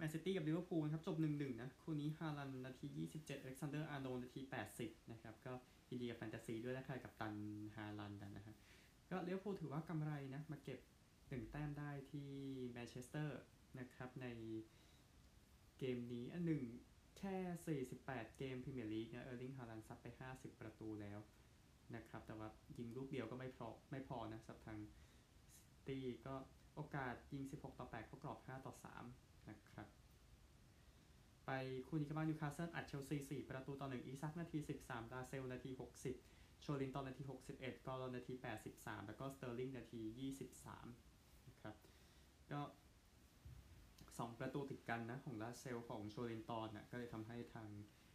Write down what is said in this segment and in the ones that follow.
แมนซิตี้กับลิเวอร์พูลครับจบ 1-1 นะ คู่นี้ฮาแลนด์นาที 27 อเล็กซานเดอร์ อาร์โนนาที 80 นะครับ ก็ยินดีกับแฟนตาซีด้วยนะใครกัปตันฮาแลนด์กันนะฮะก็ลิเวอร์พูลถือว่ากำไรนะ มาเก็บ 1 แต้มได้ที่แมนเชสเตอร์นะครับ ในเกมนี้อันหนึ่งแค่ 48 เกมพรีเมียร์ลีกเนี่ยเออร์ลิงฮาแลนด์ซัดไป 50 ประตูแล้วนะครับ แต่ว่ายิงลูกเดียวก็ไม่พอไม่พอนะสับทางซิตี้ก็โอกาสยิง 16 ต่อ 8 เข้ากรอบ 5 ต่อ 3 นะครับ ไปคู่นี้กันบ้างนิวคาสเซิลอัดเชลซี4ประตูต่อ1อิซัคนาที13ลาสเซลส์นาที60โชลินตอนนาที61กอร์ดอนนาที83แล้วก็สเตอร์ลิงนาที23นะครับก็2ประตูติดกันนะ ของลาสเซลส์ของโชลินตอนนะก็เลยทำให้ทาง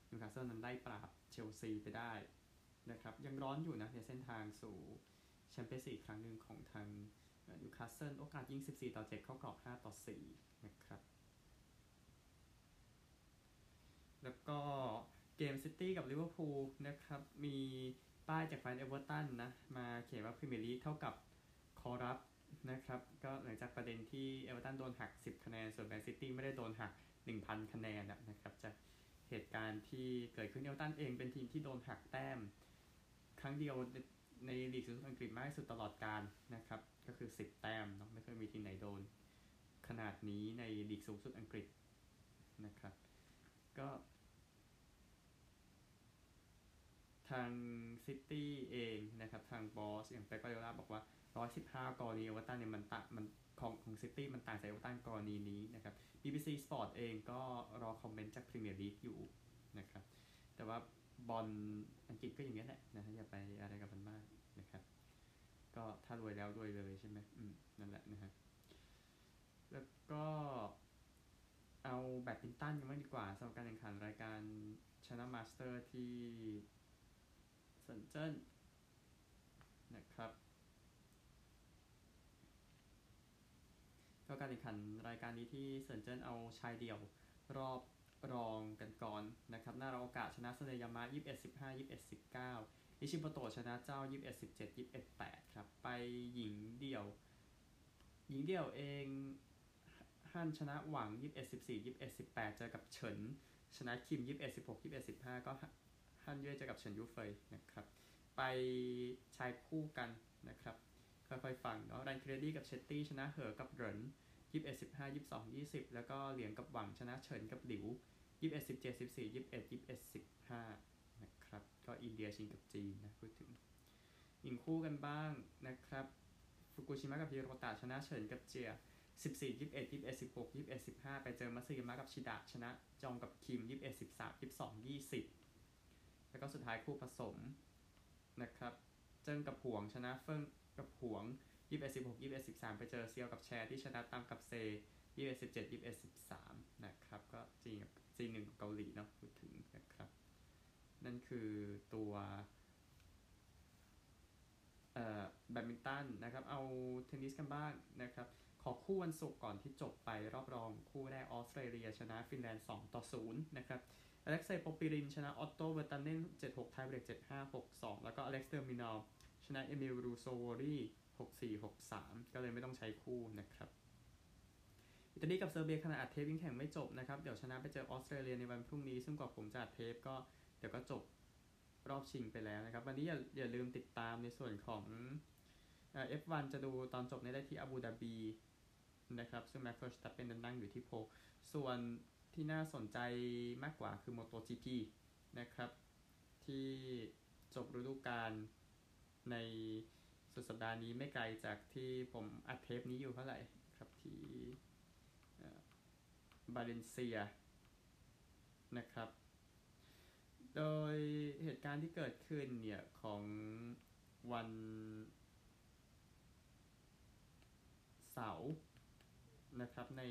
นิวคาสเซิลนั้นได้ปราบเชลซีไปได้นะครับยังร้อนอยู่นะในเส้นทางสู่แชมเปี้ยนส์ลีกครั้งหนึ่งของทางนิวคาสเซิลโอกาสยิง 14 ต่อ 7 เข้ากรอบ 5 ต่อ 4 นะครับ แล้วก็เกมซิตี้กับลิเวอร์พูลนะครับ มีป้ายจากแฟนเอเวอร์ตันนะ มาเขียนว่าพรีเมียร์ลีกเท่ากับ corrupt นะครับ ก็หลังจากประเด็นที่เอเวอร์ตันโดนหัก 10 คะแนน ส่วนแมนซิตี้ไม่ได้โดนหัก 1,000 คะแนนนะครับ จากเหตุการณ์ที่เกิดขึ้นเอเวอร์ตันเองเป็นทีมที่โดนหักแต้ม ครั้งเดียวในลีกสูงสุดอังกฤษมากที่สุดตลอดกาลนะครับ ก็คือ 10 แต้มเนาะไม่เคยมีทีมไหนโดน ขนาดนี้ในลีกสูงสุดอังกฤษนะครับ ก็ ทางซิตี้เองนะครับทางบอสอย่างเป๊ปกวาร์ดิโอล่าบอกว่า 115 กรณีเอเวอร์ตันเนี่ยมันตะมันของของซิตี้มันต่างจากเอเวอร์ตันกรณีนี้นะครับ BBC Sport เองก็รอคอมเมนต์จากพรีเมียร์ลีกอยู่นะครับ แต่ว่าบอลอังกฤษก็อย่างนี้แหละนะฮะอย่าไปอะไรกับมันมากนะครับ ก็ถ้ารวยแล้วรวยเลยใช่ไหมอืมนั่นแหละนะฮะแล้วก็เอาแบดมินตันกันบ้างดีกว่าสำหรับการแข่งขันรายการไชน่ามาสเตอร์ที่ เซินเจิ้นนะครับก็การแข่งขันรายการนี้ที่เซนเจิ้นเอาชายเดี่ยวรอบรองกันก่อนนะครับหน้าเราโอกาสชนะเซเนยามะ21 15 21 19อิชิโปโตชนะเจ้า 21 17 21 8ครับ ไปหญิงเดี่ยว หญิงเดี่ยวเองฮั่นชนะหวัง 21 14 21 18 เจอกับเฉิน ชนะคิม 21 16 21 15 ก็ ฮั่นเย่เจอกับเฉินยูเฟยนะครับ ไปชายคู่กันนะครับ ค่อยๆฟังเนาะรานกิเรดดี้กับเชตตี้ชนะเหอกับเหรินยี่สิบเอ็ดสิบห้ายี่สิบสองยี่สิบแล้วก็เหลียงกับหวังชนะเฉินกับหลิวยี่สิบเอ็ดสิบเจ็ดสิบสี่ยี่สิบเอ็ดยี่สิบเอ็ดสิบห้านะครับ ก็อินเดียชิงกับจีนนะพูดถึงหญิงคู่กันบ้างนะครับฟุกุชิมะกับฮิโรตะชนะเฉินกับเจียสิบสี่ยี่สิบเอ็ดยี่สิบเอ็ดสิบหกยี่สิบเอ็ดสิบห้าไปเจอมัตสึยามะกับชิดะชนะจองกับคิมยี่สิบเอ็ดสิบสามยี่สิบสองยี่สิบ แล้วก็สุดท้ายคู่ผสมนะครับ เจิ้งกับหวงชนะเฟิงกับหวง21 16 21 13ไปเจอเซียวกับแชร์ที่ชนะตามกับเซ21 17 21 13นะครับ ก็จีนกับจีนหนึ่งเกาหลีเนาะพูดถึงนะครับ นั่นคือตัวเอ่อแบดมินตันนะครับ เอาเทนนิสกันบ้างนะครับขอคู่วันศุกร์ก่อนที่จบไปรอบรองคู่แรกออสเตรเลียชนะฟินแลนด์ 2 ต่อ 0 นะครับ อเล็กเซย์โปปิรินชนะออตโตเวอร์ตาเนน7-6ไทเบรก7-5 6-2 แล้วก็อเล็กซ์เดอมินอร์ชนะเอมิลรูซูวูโอรี่6-4 6-3 ก็เลยไม่ต้องใช้คู่นะครับอิตาลีกับเซอร์เบียขณะอัดเทปยังแข่งไม่จบนะครับ เดี๋ยวชนะไปเจอออสเตรเลียในวันพรุ่งนี้ ซึ่งกว่าผมจะอัดเทปก็เดี๋ยวก็จบรอบชิงไปแล้วนะครับ วันนี้อย่าอย่าลืมติดตามในส่วนของF1จะดูตอนจบในได้ที่อาบูดาบีนะครับ ซึ่งแม็กซ์เวอร์สแตปเพนนั่งอยู่ที่ pole ส่วน ที่น่าสนใจมากกว่าคือ MotoGP นะครับ ที่จบฤดูกาลในสุดสัปดาห์นี้ไม่ไกลจากที่ผมอัดเทปนี้อยู่เท่าไหร่ครับที่บาเลนเซียนะครับ โดยเหตุการณ์ที่เกิดขึ้นเนี่ย ของวันเสาร์นะครับใน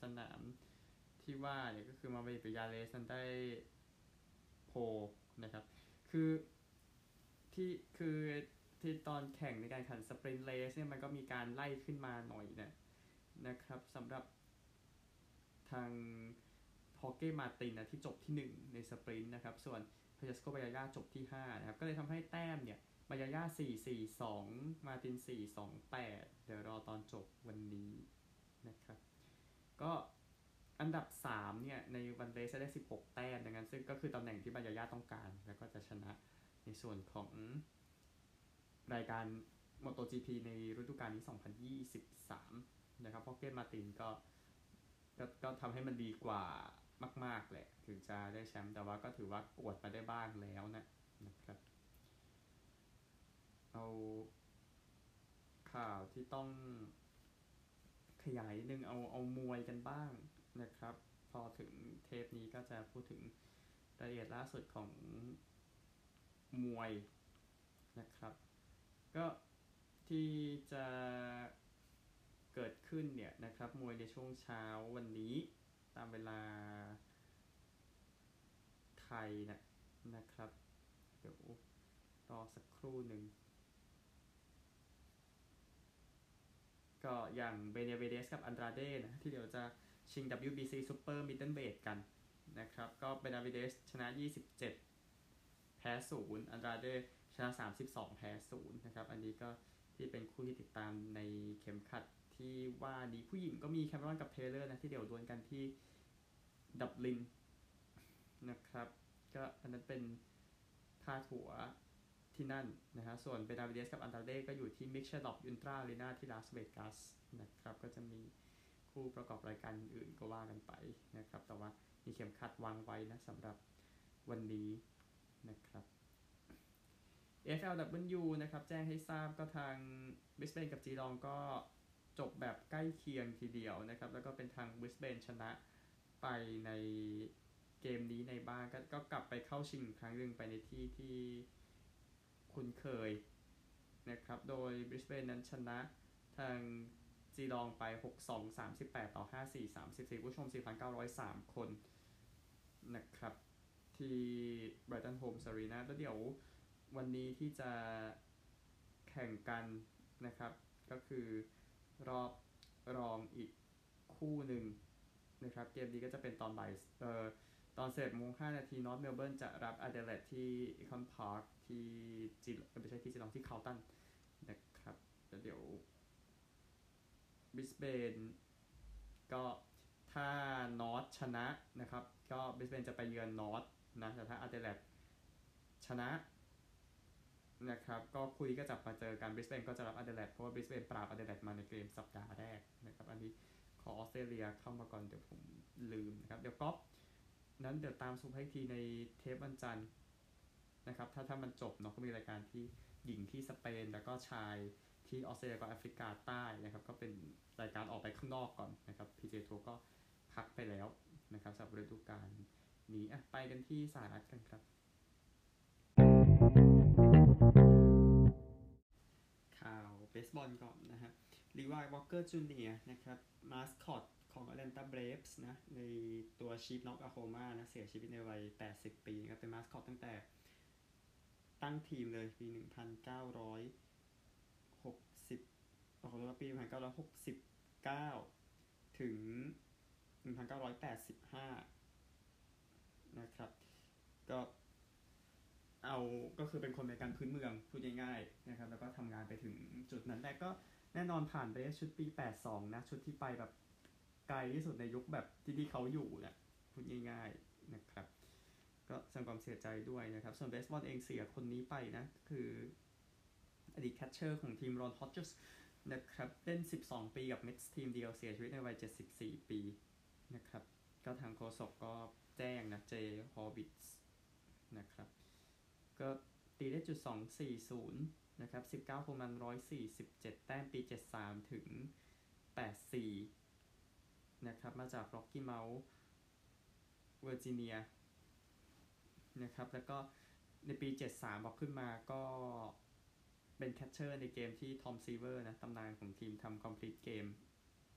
สนาม ที่ว่าเนี่ยก็คือมาเวปยาเลสันได้โพนะครับ คือที่คือที่ตอนแข่งในการข่งสปรินต์เลสเนี่ยมันก็มีการไล่ขึ้นมาหน่อยนะนะครับสำหรับทางฮอกเก้มาตินนะที่จบที่ 1 ในสปรินต์นะครับ ส่วนพายัสโกบายาย่าจบที่ 5 นะครับ ก็เลยทำให้แต้มเนี่ยบายาย่า4 4 2 มาติน 4 2 8 เดี๋ยวรอตอนจบวันนี้นะครับ ก็ อันดับ 3 เนี่ย ในวันเลสได้ 16 แต้มดังนั้นซึ่งก็คือตำแหน่งที่บายาย่าต้องการ แล้วก็จะชนะในส่วนของรายการ MotoGP ในฤดูกาลนี้ 2023 นะครับเพราะเกนมาตินก็ก็ก็ทำให้มันดีกว่ามาก ๆ แหละ ถึงจะได้แชมป์แต่ว่าก็ถือว่ากวดมาได้บ้างแล้วนะนะครับ เอาข่าวที่ต้องขยายนึงเอาเอามวยกันบ้าง นะครับ พอถึงเทปนี้ก็จะพูดถึงรายละเอียดล่าสุดของมวยนะครับ ก็ที่จะเกิดขึ้นเนี่ยนะครับ มวยในช่วงเช้าวันนี้ตามเวลาไทยนะนะครับ เดี๋ยวรอสักครู่หนึ่งก็อย่างเบเนเวเดสกับอันดราเดนะที่เดี๋ยวจะ ชิง WBC Super Middleweight กันนะครับ ก็เบนเวเดสชนะ 27 แพ้ 0 อันดราเดชนะ 32 แพ้ 0 นะครับ อันนี้ก็ที่เป็นคู่ที่ติดตามในเข็มขัดที่ว่านี้ผู้หญิงก็มีแคมรอนกับเทเลอร์นะ ที่เดี๋ยวดวลกันที่ดับลินนะครับ ก็อันนั้นเป็นพาถัวที่นั่นนะฮะ ส่วนเบนาวิเดสกับอันตาเดก็อยู่ที่มิกเชลล็อกยุนตราลีนาที่ลาสเวกัสนะครับ ก็จะมี คู่ประกอบรายการอื่นก็ว่ากันไปนะครับ แต่ว่ามีเข็มขัดวางไว้นะสำหรับวันนี้นะครับ FLW นะครับแจ้งให้ทราบก็ทางบิสเบนกับจีรองก็จบแบบใกล้เคียงทีเดียวนะครับ แล้วก็เป็นทางบิสเบนชนะไปในเกมนี้ในบ้านกก็กลับไปเข้าชิงครั้งหนึ่งไปในที่ที่คุ้นเคยนะครับ โดยบริสเบนนั้นชนะทาง จีลองไป 6 2 38 ต่อ 5 4 34ผู้ชม 4,903 คนนะครับ ที่ Brighton Homes Arena แล้วเดี๋ยววันนี้ที่จะแข่งกันนะครับ ก็คือรอบรองอีกคู่หนึ่งนะครับ เกมนี้ก็จะเป็นตอนบ่ายเอ่อตอนเจ็ดโมง5นาทีนอร์ทเมลเบิร์นจะรับอเดเลดที่ Ikon Park ที่จีไม่ใช่ที่จีลองที่เคาตันนะครับแล้วเดี๋ยว บริสเบนก็ถ้านอตชนะนะครับ ก็บริสเบนจะไปเยือนนอตนะแต่ถ้าอเดเลดชนะนะครับก็คุยก็จะมาเจอกันบริสเบนก็จะรับอเดเลดเพราะว่าบริสเบนปราบอเดเลดมาในเกมสัปดาห์แรกนะครับอันนี้ขอออสเตรเลียเข้ามาก่อนเดี๋ยวผมลืมนะครับเดี๋ยวก๊อฟนั้นเดี๋ยวตามสุภให้ทีในเทปวันจันทร์นะครับถ้าถ้ามันจบเนาะก็มีรายการที่หญิงที่สเปนแล้วก็ชาย ที่ออสเตรเลียกับแอฟริกาใต้นะครับก็เป็นรายการออกไปข้างนอกก่อนนะครับ PJ ทัวร์ก็พักไปแล้วนะครับสำหรับฤดูกาลนี้อะไปกันที่สหรัฐกันครับ ข่าวเบสบอลก่อนนะฮะลีวายวอลเกอร์จูเนียนะครับมาสคอตของ Atlanta Braves นะในตัวชีฟน็อกอาโฮมานะเสียชีวิตในวัย 80 ปีครับเป็นมาสคอตตั้งแต่ตั้งทีมเลยปี 1960 ขอโทษปี1969 ถึง 1985 นะครับ ก็เอาก็คือเป็นคนในการพื้นเมืองพูดง่ายๆนะครับ แล้วก็ทำงานไปถึงจุดนั้นแต่ก็แน่นอนผ่านไปชุดปี 82 นะ ชุดที่ไปแบบไกลที่สุดในยุคแบบที่ที่เขาอยู่นะพูดง่ายๆนะครับ ก็แสดงความเสียใจด้วยนะครับ ส่วนเบสบอลเองเสียคนนี้ไปนะ คืออดีต catcher ของทีมรอนฮอดจ์ส นะครับเล่น 12 ปีกับเมทส์ทีมเดียวเสียชีวิตในวัย 74 ปีนะครับก็ทางโฆษกก็แจ้งนะเจฮอร์วิทซ์นะครับก็ตีได้จุด 240 นะครับ 19โฮมรัน147 แต้มปี 73 ถึง 84 นะครับมาจาก Rocky Mount เวอร์จิเนียนะครับแล้วก็ในปี 73บอกขึ้นมาก็ เป็น catcher ในเกมที่ทอมซีเวอร์นะตำนานของทีมทำ complete game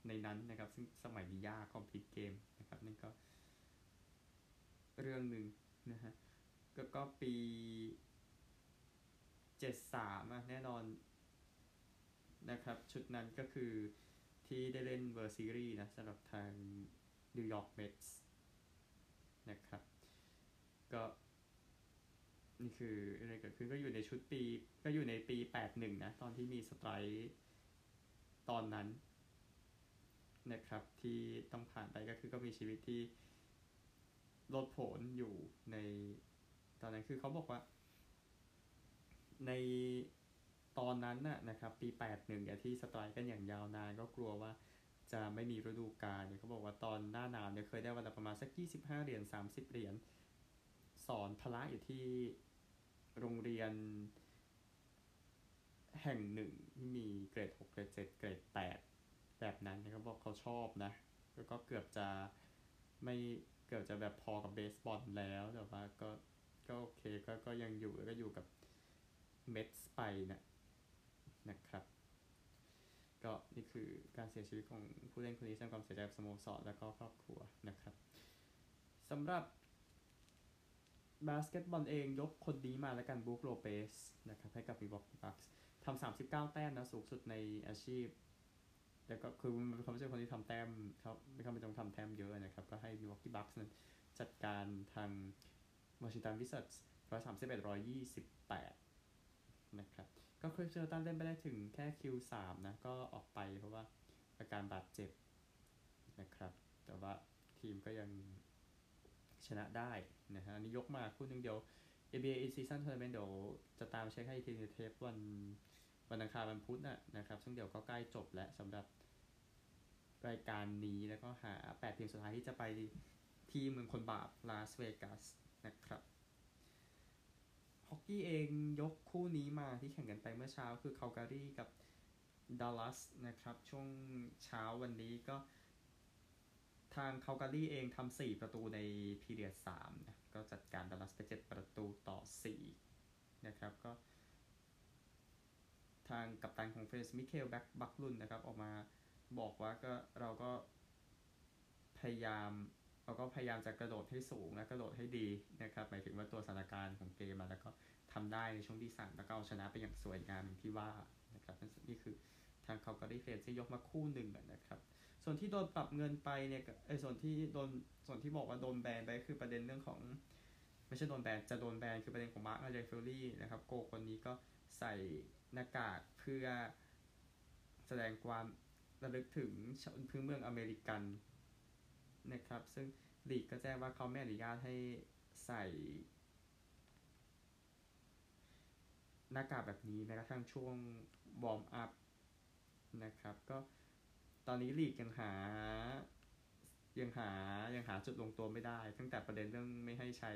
ในนั้นนะครับ ซึ่งสมัยนี้ยาก complete game นะครับนั่นก็ เรื่องหนึ่งนะฮะก็ก็ปี 73อะแน่นอนนะครับ ชุดนั้นก็คือที่ได้เล่น World Series นะสำหรับทางนิวยอร์กเมทส์นะครับ นี่คืออะไรเกิดขึ้นก็อยู่ในชุดปี ก็อยู่ในปี81นะ ตอนที่มี strike ตอนนั้นนะครับ ที่ต้องผ่านไปก็คือก็มีชีวิตที่ลดผลอยู่ในตอนนั้นคือเขาบอกว่า ในตอนนั้นน่ะนะครับ ปี81เนี่ยที่สไตร์กันอย่างยาวนานก็กลัวว่าจะไม่มีฤดูกาลเนี่ยเขาบอกว่าตอนหน้าหนาวเนี่ยเคยได้วันละประมาณสัก 25 เหรียญ 30 เหรียญ สอนพละอยู่ที่ โรงเรียน แห่งหนึ่งที่มีเกรด6เกรด7เกรด8แบบนั้นเขาบอกเขาชอบนะ แล้วก็เกือบจะไม่เกือบจะแบบพอกับเบสบอลแล้วแต่ว่าก็ก็โอเคก็ก็ยังอยู่ก็อยู่กับเมทสไปนะนะครับ ก็นี่คือการเสียชีวิตของผู้เล่นคนนี้สร้างความเสียใจกับสโมสรและก็ครอบครัวนะครับสำหรับ บาสเกตบอลเองยกคนนี้มาแล้วกันบรู๊กโลเปซนะครับให้กับมิลวอกกี้บัคส์ทำสามสิบเก้าแต้มนะสูงสุดในอาชีพ แล้วก็คือมันเขาไม่ใช่คนที่ทำแต้มเขาไม่เขาไม่ต้องทำแต้มเยอะนะครับ ก็ให้มิลวอกกี้บัคส์นั้นจัดการทางวอชิงตันวิซาร์ดส์ร้อยสามสิบเอ็ดร้อยยี่สิบแปดนะครับก็คริสมิดเดิลตันเล่นไปได้ถึงแค่ Q3 นะ ก็ออกไปเพราะว่าอาการบาดเจ็บนะครับ แต่ว่าทีมก็ยัง ชนะได้นะฮะอันนี้ยกมาคู่หนึงเดียว ABA in season tournament เดี๋ยวจะตามเช็คให้ทีในเทปวันวันอังคารวันพุธนะนะครับ ซึ่งเดี๋ยวก็ใกล้จบแล้วสำหรับรายการนี้แล้วก็หา 8 ทีมสุดท้ายที่จะไปที่เมืองคนบาปลาสเวกัสนะครับฮอกกี้เองยกคู่นี้มาที่แข่งกันไปเมื่อเช้าคือคาลการีกับดัลลัสนะครับ ช่วงเช้าวันนี้ก็ ทางคาลการีเองทำ4ประตูใน period 3นะก็จัดการดัลลัสไป7ประตูต่อ4นะครับก็ ทางกัปตันของเฟลมส์มิคาเอลแบ็กลุนด์นะครับ ออกมาบอกว่าก็เราก็พยายามเราก็พยายามจะกระโดดให้สูงและกระโดดให้ดีนะครับหมายถึงว่าตัวสถานการณ์ของเกมมาแล้วก็ทำได้ในช่วงที่สามแล้วก็เอาชนะไปอย่างสวยงามอย่างที่ว่านะครับนี่คือทางคาลการีเฟลมส์ที่ยกมาคู่หนึ่งนะครับ ส่วนที่โดนปรับเงินไปเนี่ยไอ้ส่วนที่โดนส่วนที่บอกว่าโดนแบนไปคือประเด็นเรื่องของ ไม่ใช่โดนแบนจะโดนแบนคือประเด็นของมาร์คอังเดรเฟลอรี่นะครับโกลคนนี้ก็ใส่หน้ากากเพื่อแสดงความระลึกถึงชนพื้นเมืองอเมริกันนะครับ ซึ่งลีกก็แจ้งว่าเขาไม่อนุญาตให้ใส่หน้ากากแบบนี้แม้กระทั่งช่วงวอร์มอัพนะครับ ก็ ตอนนี้ลีกยังหา ยังหายังหาจุดลงตัวไม่ได้ ตั้งแต่ประเด็นเรื่องไม่ให้ใช้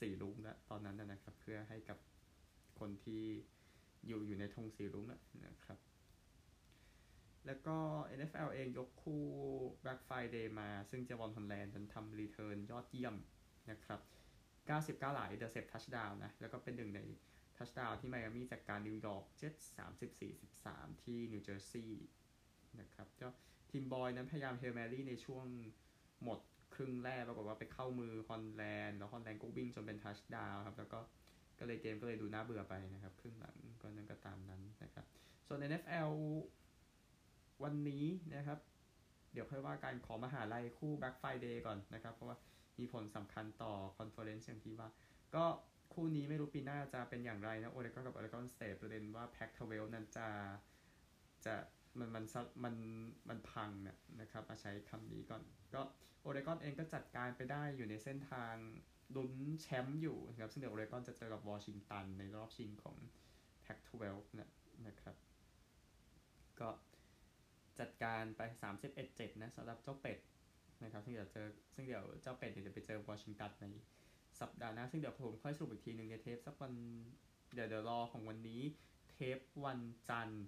สีรุ้งแล้วตอนนั้นนะครับ เพื่อให้กับคนที่อยู่อยู่ในธงสีรุ้งนะครับ แล้วก็ NFL เองยกคู่ Black Friday มา ซึ่งเจวอนฮอลแลนด์ทำ return ยอดเยี่ยมนะครับ 99 หลา intercept ทัชดาวน์นะ แล้วก็เป็นหนึ่งในทัชดาวน์ที่ไมอามี่จัดการนิวยอร์กเจ็ตส์34-13ที่นิวเจอร์ซีย์ นะครับก็ทิมบอยล์นั้นพยายาม Hail Mary ในช่วงหมดครึ่งแรกปรากฏว่าไปเข้ามือฮอลแลนด์แล้วฮอลแลนด์ก็วิ่งจนเป็นทัชดาวน์ครับแล้วก็ก็เลยเกมก็เลยดูน่าเบื่อไปนะครับครึ่งหลังก็นั่นก็ตามนั้นนะครับ ส่วน NFL วันนี้นะครับ เดี๋ยวค่อยว่ากันของมหาลัยคู่ Black Friday ก่อนนะครับ เพราะว่ามีผลสำคัญต่อ conference อย่างที่ว่า ก็คู่นี้ไม่รู้ปีหน้าจะเป็นอย่างไรนะโอเรกอนกับโอเรกอนสเตทประเด็นว่า Pac-12นั้นจะจะ มันมันมันมันพังนะนะครับมาใช้คำนี้ก่อน ก็โอเรกอนเองก็จัดการไปได้อยู่ในเส้นทางลุ้นแชมป์อยู่นะครับซึ่งเดี๋ยวโอเรกอนจะเจอกับวอชิงตันในรอบชิงของแพ็กทเวลนะนะครับ ก็จัดการไป 31-7 นะสำหรับเจ้าเป็ดนะครับซึ่งเดี๋ยวเจอซึ่งเดี๋ยวเจ้าเป็ดเดี๋ยวจะไปเจอวอชิงตันในสัปดาห์หน้า ซึ่งเดี๋ยวผมค่อยสรุปอีกทีหนึ่งในเทปสักวันเดี๋ยวเดี๋ยวรอของวันนี้เทปวันจันทร์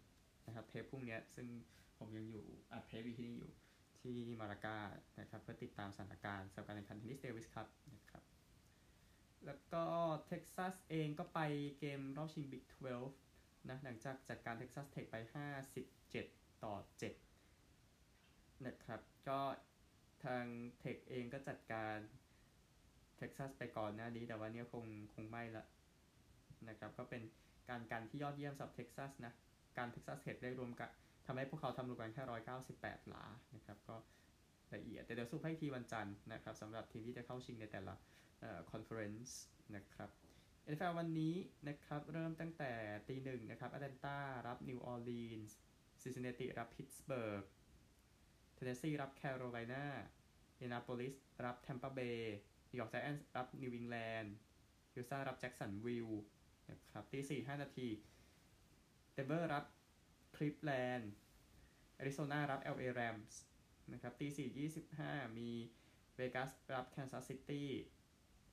นะครับเทปพรุ่งนี้ซึ่งผมยังอยู่อัดเทปอีที่นี่อยู่ที่มาลาก้านะครับเพื่อติดตามสถานการณ์สำหรับการแข่งขันเทนนิสเดวิสคัพนะครับแล้วก็เท็กซัสเองก็ไปเกมรอบชิงบิ๊ก12นะหลังจากจัดการเท็กซัสเทคไป 57 ต่อ 7 นะครับ ก็ทางเทคเองก็จัดการเท็กซัสไปก่อนหน้านี้แต่ว่าเนี้ยคงคงไม่ละนะครับก็เป็นการกันที่ยอดเยี่ยมสำหรับเท็กซัสนะ การเท็กซัสเทคได้รวมกันทำให้พวกเขาทำรวมกันแค่ 198 หลานะครับก็รายละเอียดเดี๋ยวสรุปให้ทีวันจันทร์นะครับสำหรับทีมที่จะเข้าชิงในแต่ละ conference นะครับ NFL วันนี้นะครับเริ่มตั้งแต่ตีหนึ่งนะครับแอตแลนตารับนิวออร์ลีนส์ซินซินเนติรับพิตสเบิร์กเทนเนสซีรับแคโรไลนาอินเดียนาโปลิสรับแทมเปอร์เบย์นิวยอร์กไจแอนท์รับนิวอิงแลนด์ฮิวสตันรับแจ็กสันวิลล์นะครับตีสี่ห้านาที เดนเวอร์รับคลีฟแลนด์แอริโซนารับ LA Rams นะครับตีสี่ยี่สิบห้ามีเวกัสรับแคนซัสซิตี้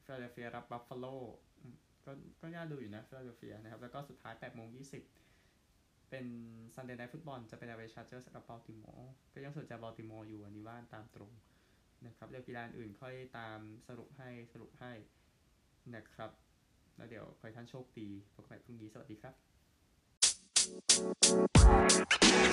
ฟิลาเดลเฟียรับบัฟฟาโลก็ก็น่าดูอยู่นะฟิลาเดลเฟียนะครับ แล้วก็สุดท้าย8โมง20เป็น Sunday Night Football จะเป็น LA Chargers กับบ a l ติมอร์ก็ยังสนใจบ a l ติมอร์อยู่อันนี้ว่ากันตามตรงนะครับเดี๋ยวกีฬาอื่นค่อยตามสรุปให้สรุปให้นะครับ แล้วเดี๋ยวขอให้ท่านโชคดีพบกันใหม่พรุ่งนี้สวัสดีครับ Thank you.